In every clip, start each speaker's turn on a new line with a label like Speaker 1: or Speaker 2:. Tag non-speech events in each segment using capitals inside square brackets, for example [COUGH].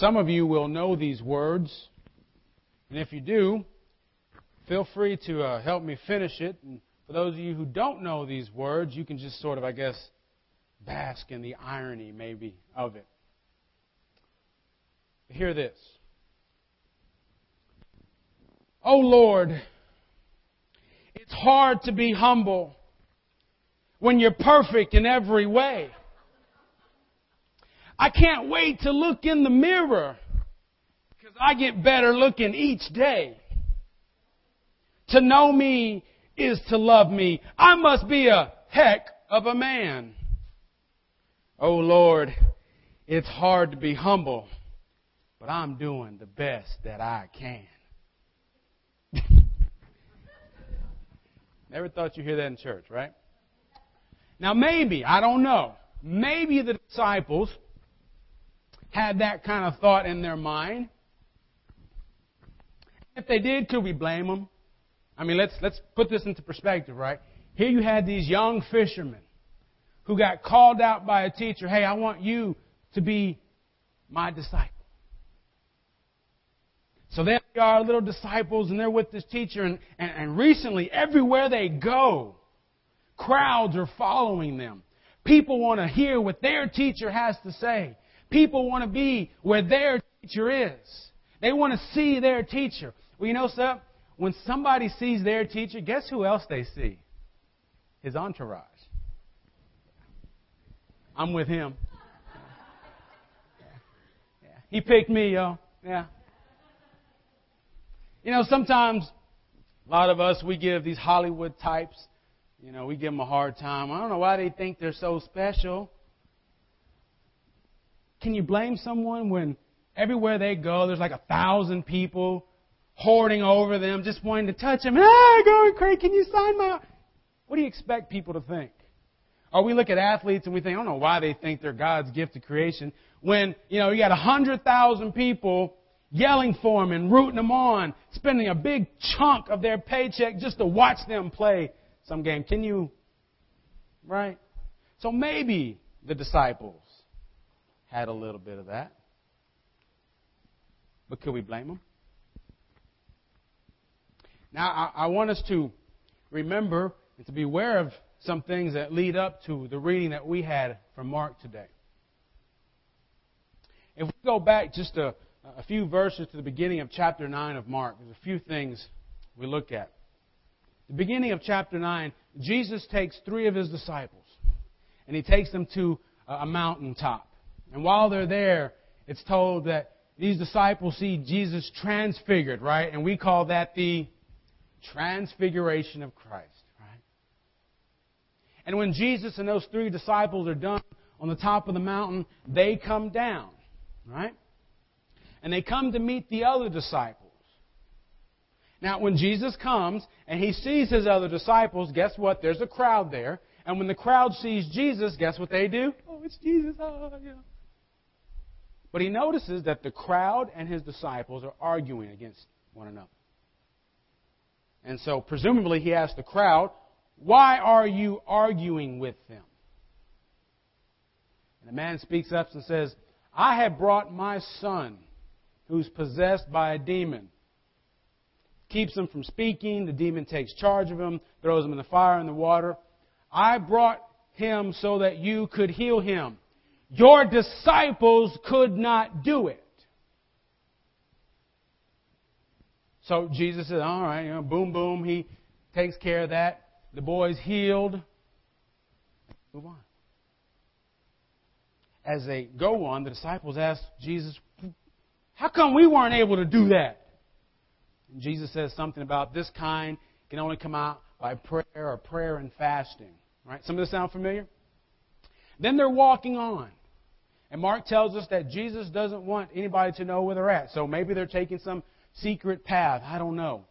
Speaker 1: some of you will know these words. And if you do, feel free to uh, help me finish it. And for those of you who don't know these words, you can just sort of, I guess, bask in the irony, maybe, of it. Hear this. Oh Lord, it's hard to be humble when you're perfect in every way. I can't wait to look in the mirror because I get better looking each day. To know me is to love me. I must be a heck of a man. Oh Lord, it's hard to be humble, but I'm doing the best that I can. [LAUGHS] Never thought you'd hear that in church, right? Now maybe, I don't know, maybe the disciples had that kind of thought in their mind. If they did, could we blame them? I mean, let's, let's put this into perspective, right? Here you had these young fishermen who got called out by a teacher, hey, I want you to be my disciple. So there they are, little disciples, and they're with this teacher, and, and, and recently, everywhere they go, crowds are following them. People want to hear what their teacher has to say. People want to be where their teacher is. They want to see their teacher. Well, you know, sir, when somebody sees their teacher, guess who else they see? His entourage. I'm with him. Yeah. He picked me, yo. Yeah. You know, sometimes a lot of us, we give these Hollywood types, you know, we give them a hard time. I don't know why they think they're so special. Can you blame someone when everywhere they go, there's like a thousand people hoarding over them, just wanting to touch them? Ah, going crazy. Can you sign my? What do you expect people to think? Or we look at athletes and we think, I don't know why they think they're God's gift to creation. When, you know, you got a hundred thousand people yelling for them and rooting them on, spending a big chunk of their paycheck just to watch them play some game. Can you, right? So maybe the disciples had a little bit of that. But could we blame them? Now, I, I want us to remember and to be aware of some things that lead up to the reading that we had from Mark today. If we go back just a, a few verses to the beginning of chapter 9 of Mark, there's a few things we look at. The beginning of chapter 9, Jesus takes three of his disciples and he takes them to a mountaintop. And while they're there, it's told that these disciples see Jesus transfigured, right? And we call that the transfiguration of Christ, right? And when Jesus and those three disciples are done on the top of the mountain, they come down, right? And they come to meet the other disciples. Now, when Jesus comes and he sees his other disciples, guess what? There's a crowd there. And when the crowd sees Jesus, guess what they do? Oh, it's Jesus. Oh, yeah. But he notices that the crowd and his disciples are arguing against one another. And so, presumably, he asks the crowd, Why are you arguing with them? And the man speaks up and says, I have brought my son who's possessed by a demon. Keeps him from speaking. The demon takes charge of him, throws him in the fire and the water. I brought him so that you could heal him. Your disciples could not do it. So Jesus said, all right, you know, boom, boom. He takes care of that. The boy's healed. Move on. As they go on, the disciples ask Jesus, how come we weren't able to do that? And Jesus says something about this kind can only come out by prayer or prayer and fasting. Right? Some of this sound familiar? Then they're walking on. And Mark tells us that Jesus doesn't want anybody to know where they're at. So maybe they're taking some secret path. I don't know.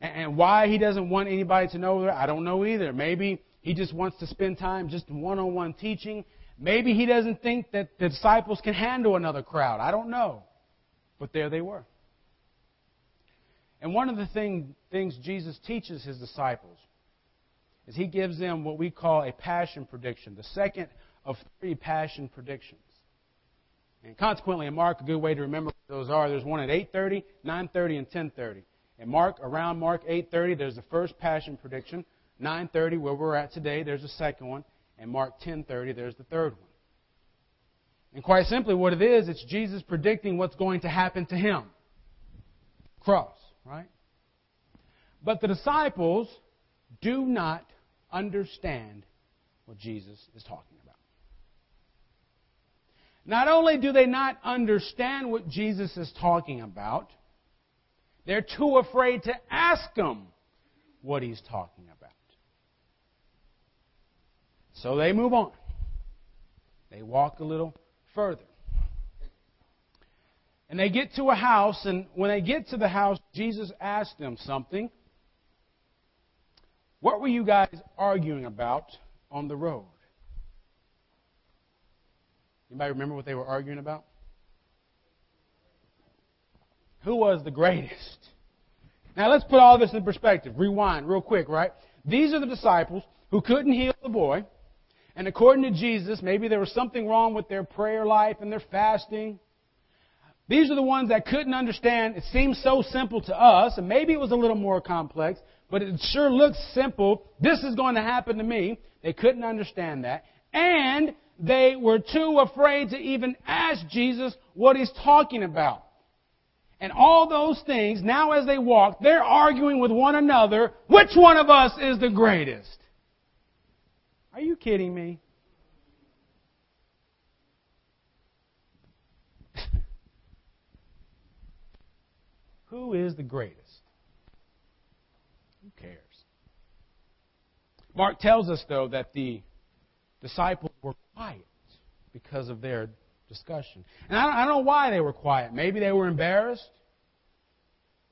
Speaker 1: And why he doesn't want anybody to know I don't know either. Maybe he just wants to spend time just one on one teaching. Maybe he doesn't think that the disciples can handle another crowd. I don't know. But there they were. And one of the thing, things Jesus teaches his disciples is he gives them what we call a passion prediction, the second of three passion predictions. And consequently, in Mark, a good way to remember those are, there's one at 8.30, 9.30, and 10.30. In Mark, around Mark 8.30, there's the first passion prediction. 9.30, where we're at today, there's the second one. And Mark 10.30, there's the third one. And quite simply, what it is, it's Jesus predicting what's going to happen to him. Cross, right? But the disciples do not understand what Jesus is talking about. Not only do they not understand what Jesus is talking about, they're too afraid to ask him what he's talking about. So they move on. They walk a little further. And they get to a house, and when they get to the house, Jesus asked them something. What were you guys arguing about on the road? Anybody remember what they were arguing about? Who was the greatest? Now let's put all this in perspective. Rewind real quick, right? These are the disciples who couldn't heal the boy. And according to Jesus, maybe there was something wrong with their prayer life and their fasting. These are the ones that couldn't understand. It seems so simple to us, and maybe it was a little more complex, but it sure looks simple. This is going to happen to me. They couldn't understand that. And they were too afraid to even ask Jesus what he's talking about. And all those things, now as they walk, they're arguing with one another, which one of us is the greatest? Are you kidding me? [LAUGHS] Who is the greatest? Who cares? Mark tells us, though, that the disciples quiet because of their discussion. And I don't, I don't know why they were quiet. Maybe they were embarrassed.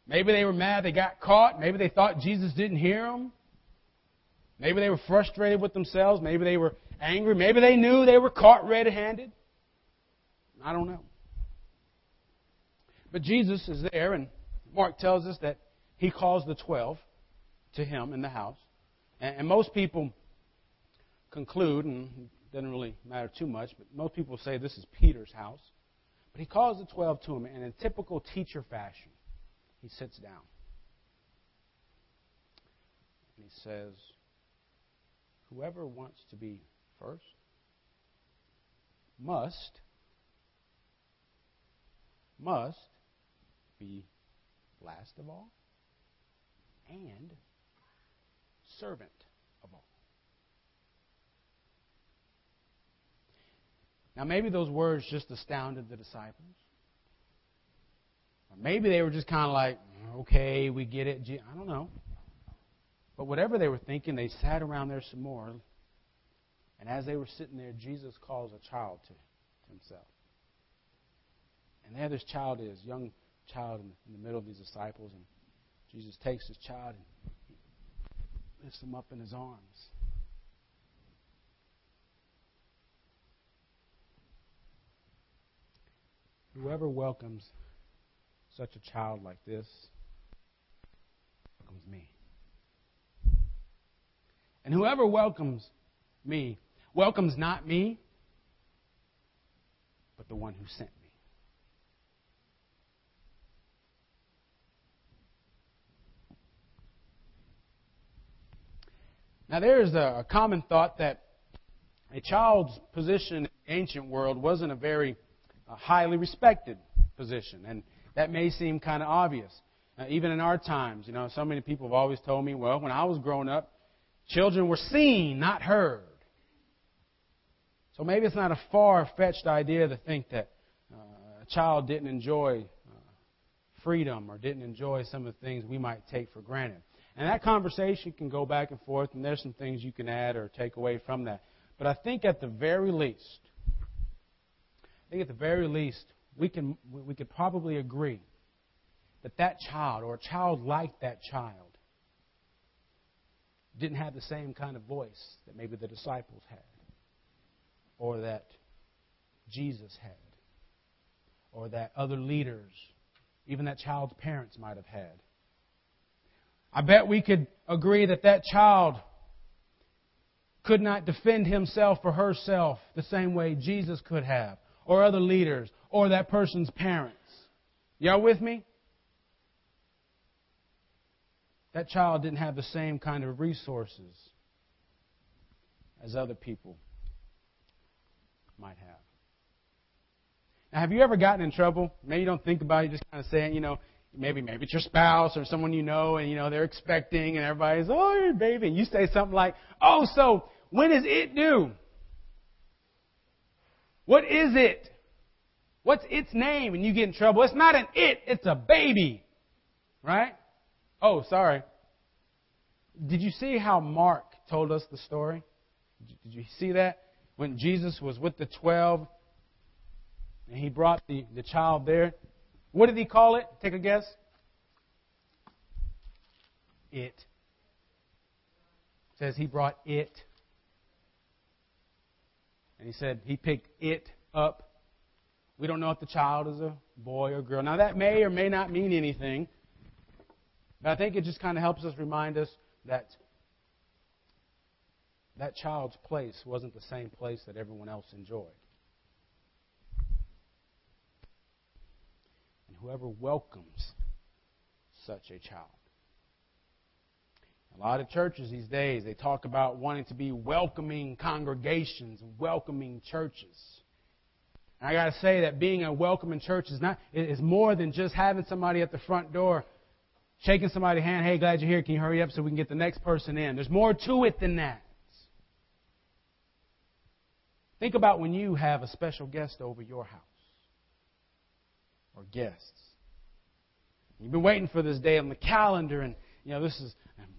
Speaker 1: Maybe they were mad they got caught. Maybe they thought Jesus didn't hear them. Maybe they were frustrated with themselves. Maybe they were angry. Maybe they knew they were caught red handed. I don't know. But Jesus is there, and Mark tells us that he calls the twelve to him in the house. And, most people conclude, and doesn't really matter too much, but most people say this is Peter's house. But he calls the twelve to him, and in typical teacher fashion, he sits down. And he says, Whoever wants to be first must must be last of all, and servant of all. Now, maybe those words just astounded the disciples. Or maybe they were just kind of like, okay, we get it. I don't know. But whatever they were thinking, they sat around there some more. And as they were sitting there, Jesus calls a child to himself. And there this child is, young child in, in the middle of these disciples, and Jesus takes this child and lifts him up in his arms. Whoever welcomes such a child like this welcomes me. And whoever welcomes me welcomes not me, but the one who sent me. Now, there is a common thought that a child's position in the ancient world wasn't a very uh, highly respected position, and that may seem kind of obvious. Even in our times, you know, so many people have always told me, well, when I was growing up, children were seen, not heard. So maybe it's not a far fetched idea to think that uh, a child didn't enjoy uh, freedom or didn't enjoy some of the things we might take for granted. And that conversation can go back and forth, and there's some things you can add or take away from that. But I think at the very least, I think at the very least, we can we could probably agree that that child or a child like that child didn't have the same kind of voice that maybe the disciples had or that Jesus had or that other leaders, even that child's parents might have had. I bet we could agree that that child could not defend himself or herself the same way Jesus could have, or other leaders or that person's parents. Y'all with me? That child didn't have the same kind of resources as other people might have. Now, have you ever gotten in trouble? Maybe you don't think about it, you just kind of saying, you know, maybe maybe it's your spouse or someone you know, and you know they're expecting, and everybody's, oh, your baby, and you say something like, oh, so when is it due? What is it? What's its name? And you get in trouble. It's not an it, it's a baby. Right? Oh, sorry. Did you see how Mark told us the story? Did you see that? When Jesus was with the twelve and he brought the, the child there. What did he call it? Take a guess. It. it says he brought it and he said he picked it up. We don't know if the child is a boy or girl. Now, that may or may not mean anything. But I think it just kind of helps us remind us that that child's place wasn't the same place that everyone else enjoyed. And whoever welcomes such a child a lot of churches these days, they talk about wanting to be welcoming congregations, welcoming churches. And I got to say that being a welcoming church is not is more than just having somebody at the front door shaking somebody's hand, "Hey, glad you're here. Can you hurry up so we can get the next person in?" There's more to it than that. Think about when you have a special guest over your house or guests. You've been waiting for this day on the calendar and you know, this is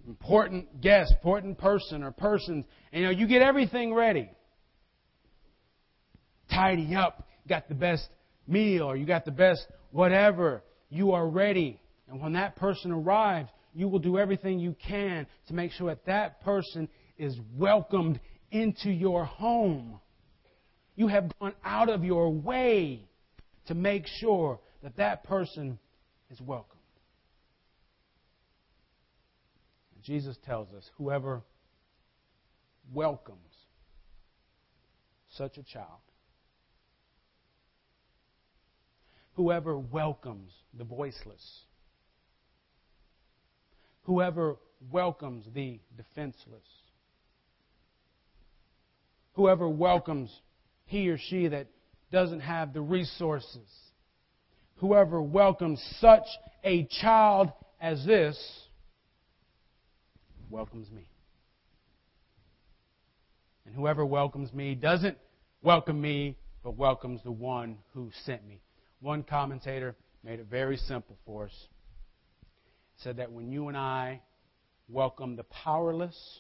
Speaker 1: important guest, important person or persons. And, you know, you get everything ready. Tidy up. got the best meal or you got the best whatever. You are ready. And when that person arrives, you will do everything you can to make sure that that person is welcomed into your home. You have gone out of your way to make sure that that person is welcome. Jesus tells us whoever welcomes such a child, whoever welcomes the voiceless, whoever welcomes the defenseless, whoever welcomes he or she that doesn't have the resources, whoever welcomes such a child as this welcomes me. And whoever welcomes me doesn't welcome me, but welcomes the one who sent me. One commentator made it very simple for us. Said that when you and I welcome the powerless,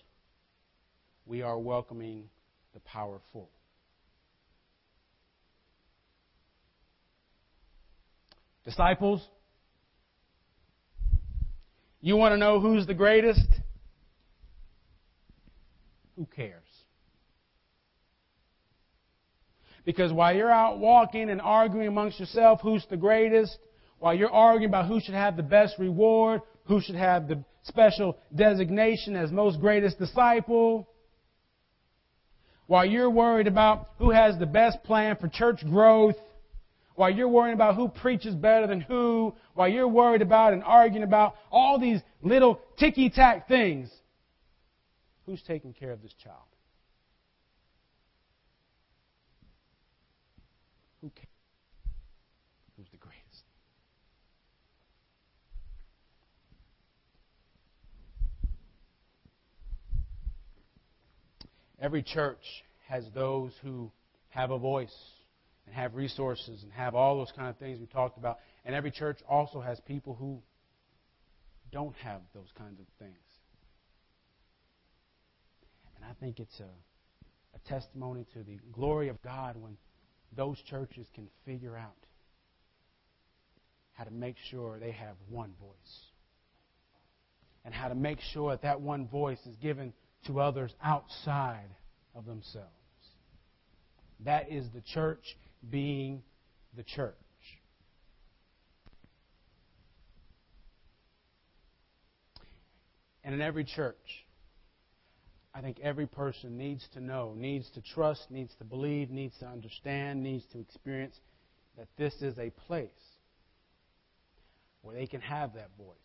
Speaker 1: we are welcoming the powerful. Disciples, you want to know who's the greatest? Who cares? Because while you're out walking and arguing amongst yourself who's the greatest, while you're arguing about who should have the best reward, who should have the special designation as most greatest disciple, while you're worried about who has the best plan for church growth, while you're worrying about who preaches better than who, while you're worried about and arguing about all these little ticky tack things, Who's taking care of this child? Who cares? Who's the greatest? Every church has those who have a voice and have resources and have all those kind of things we talked about. And every church also has people who don't have those kinds of things. I think it's a, a testimony to the glory of God when those churches can figure out how to make sure they have one voice. And how to make sure that that one voice is given to others outside of themselves. That is the church being the church. And in every church, I think every person needs to know, needs to trust, needs to believe, needs to understand, needs to experience that this is a place where they can have that voice,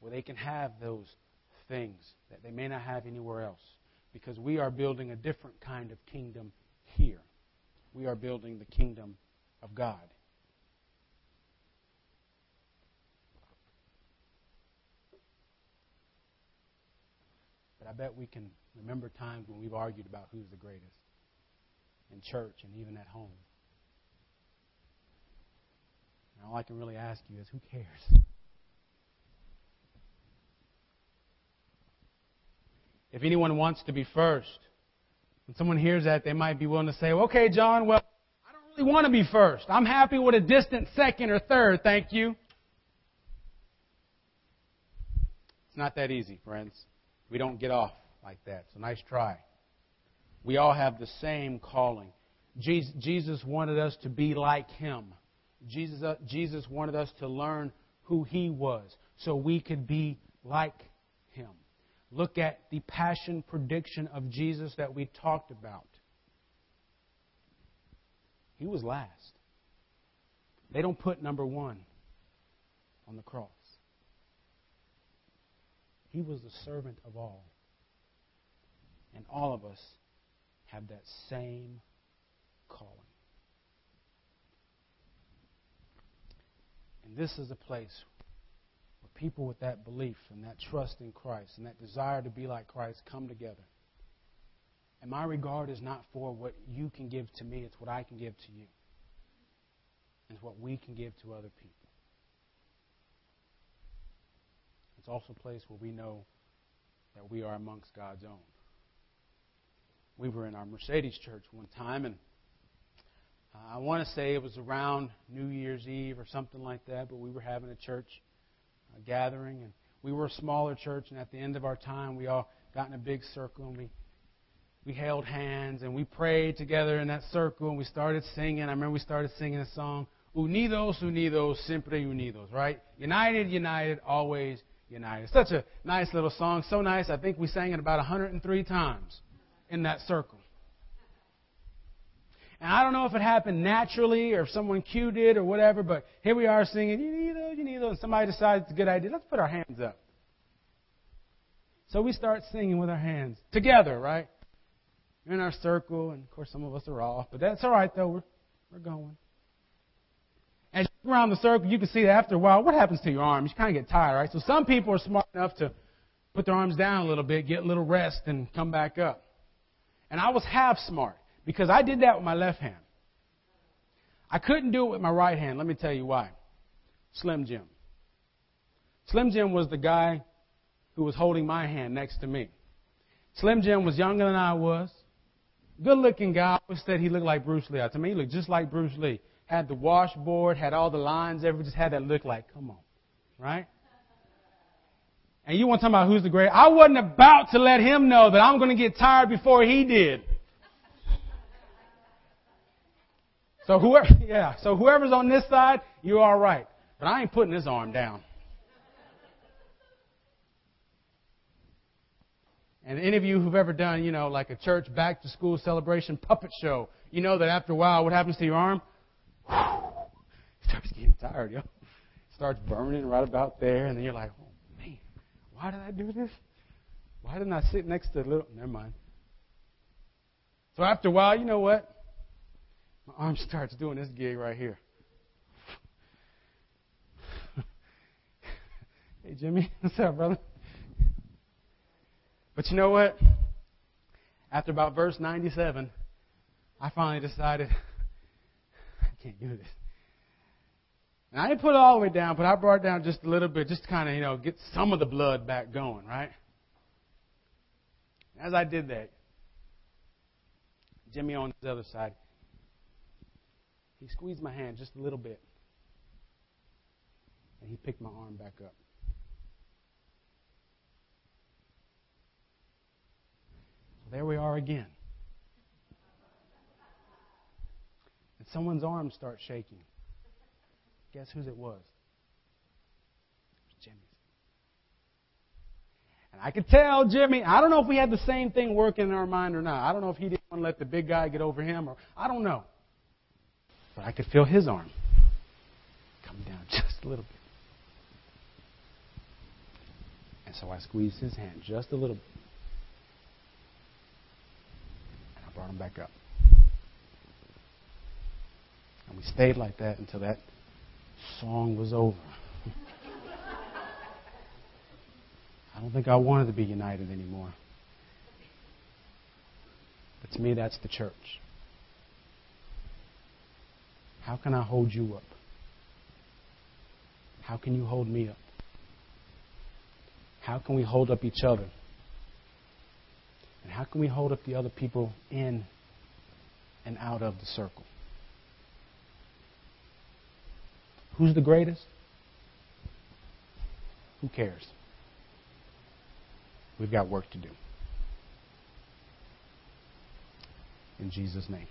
Speaker 1: where they can have those things that they may not have anywhere else. Because we are building a different kind of kingdom here. We are building the kingdom of God. But I bet we can remember times when we've argued about who's the greatest in church and even at home. And all I can really ask you is who cares? If anyone wants to be first, when someone hears that, they might be willing to say, okay, John, well, I don't really want to be first. I'm happy with a distant second or third, thank you. It's not that easy, friends. We don't get off like that. So nice try. We all have the same calling. Jesus wanted us to be like Him. Jesus, uh, Jesus wanted us to learn who He was so we could be like Him. Look at the passion prediction of Jesus that we talked about. He was last. They don't put number one on the cross. He was the servant of all. And all of us have that same calling. And this is a place where people with that belief and that trust in Christ and that desire to be like Christ come together. And my regard is not for what you can give to me, it's what I can give to you. It's what we can give to other people. It's also a place where we know that we are amongst God's own. We were in our Mercedes church one time, and uh, I want to say it was around New Year's Eve or something like that, but we were having a church uh, gathering, and we were a smaller church, and at the end of our time, we all got in a big circle, and we we held hands and we prayed together in that circle and we started singing. I remember we started singing a song, Unidos, Unidos, Siempre Unidos, right? United, united, always united. Such a nice little song, so nice. I think we sang it about 103 times in that circle. And I don't know if it happened naturally or if someone cued it or whatever, but here we are singing, Unidos, you need those. And somebody decides it's a good idea. Let's put our hands up. So we start singing with our hands together, right? In our circle, and of course some of us are off, but that's all right though. We're, we're going. As you around the circle, you can see that after a while, what happens to your arms? You kind of get tired, right? So some people are smart enough to put their arms down a little bit, get a little rest, and come back up. And I was half smart because I did that with my left hand. I couldn't do it with my right hand. Let me tell you why. Slim Jim. Slim Jim was the guy who was holding my hand next to me. Slim Jim was younger than I was. Good looking guy. I always said he looked like Bruce Lee. To me, he looked just like Bruce Lee had the washboard, had all the lines, everything, just had that look like, come on, right? And you want to talk about who's the great? I wasn't about to let him know that I'm going to get tired before he did. So whoever, [LAUGHS] yeah, so whoever's on this side, you're all right. But I ain't putting his arm down. And any of you who've ever done, you know, like a church back to school celebration puppet show, you know that after a while, what happens to your arm? [SIGHS] It starts getting tired, yo. Starts burning right about there, and then you're like, why did I do this? Why didn't I sit next to the little? Never mind. So after a while, you know what? My arm starts doing this gig right here. [LAUGHS] hey Jimmy, [LAUGHS] what's up, brother? But you know what? After about verse 97, I finally decided [LAUGHS] I can't do this. And I didn't put it all the way down, but I brought it down just a little bit, just to kind of, you know, get some of the blood back going, right? As I did that, Jimmy on the other side, he squeezed my hand just a little bit. And he picked my arm back up. There we are again. and someone's arm starts shaking. Guess whose it was? It was Jimmy's. And I could tell Jimmy, I don't know if we had the same thing working in our mind or not. I don't know if he didn't want to let the big guy get over him or I don't know. But I could feel his arm coming down [LAUGHS] just a little bit. And so I squeezed his hand just a little bit. And I brought him back up. And we stayed like that until that song was over. I don't think I wanted to be united anymore. But to me, that's the church. How can I hold you up? How can you hold me up? How can we hold up each other? And how can we hold up the other people in and out of the circle? Who's the greatest? Who cares? We've got work to do. In Jesus' name.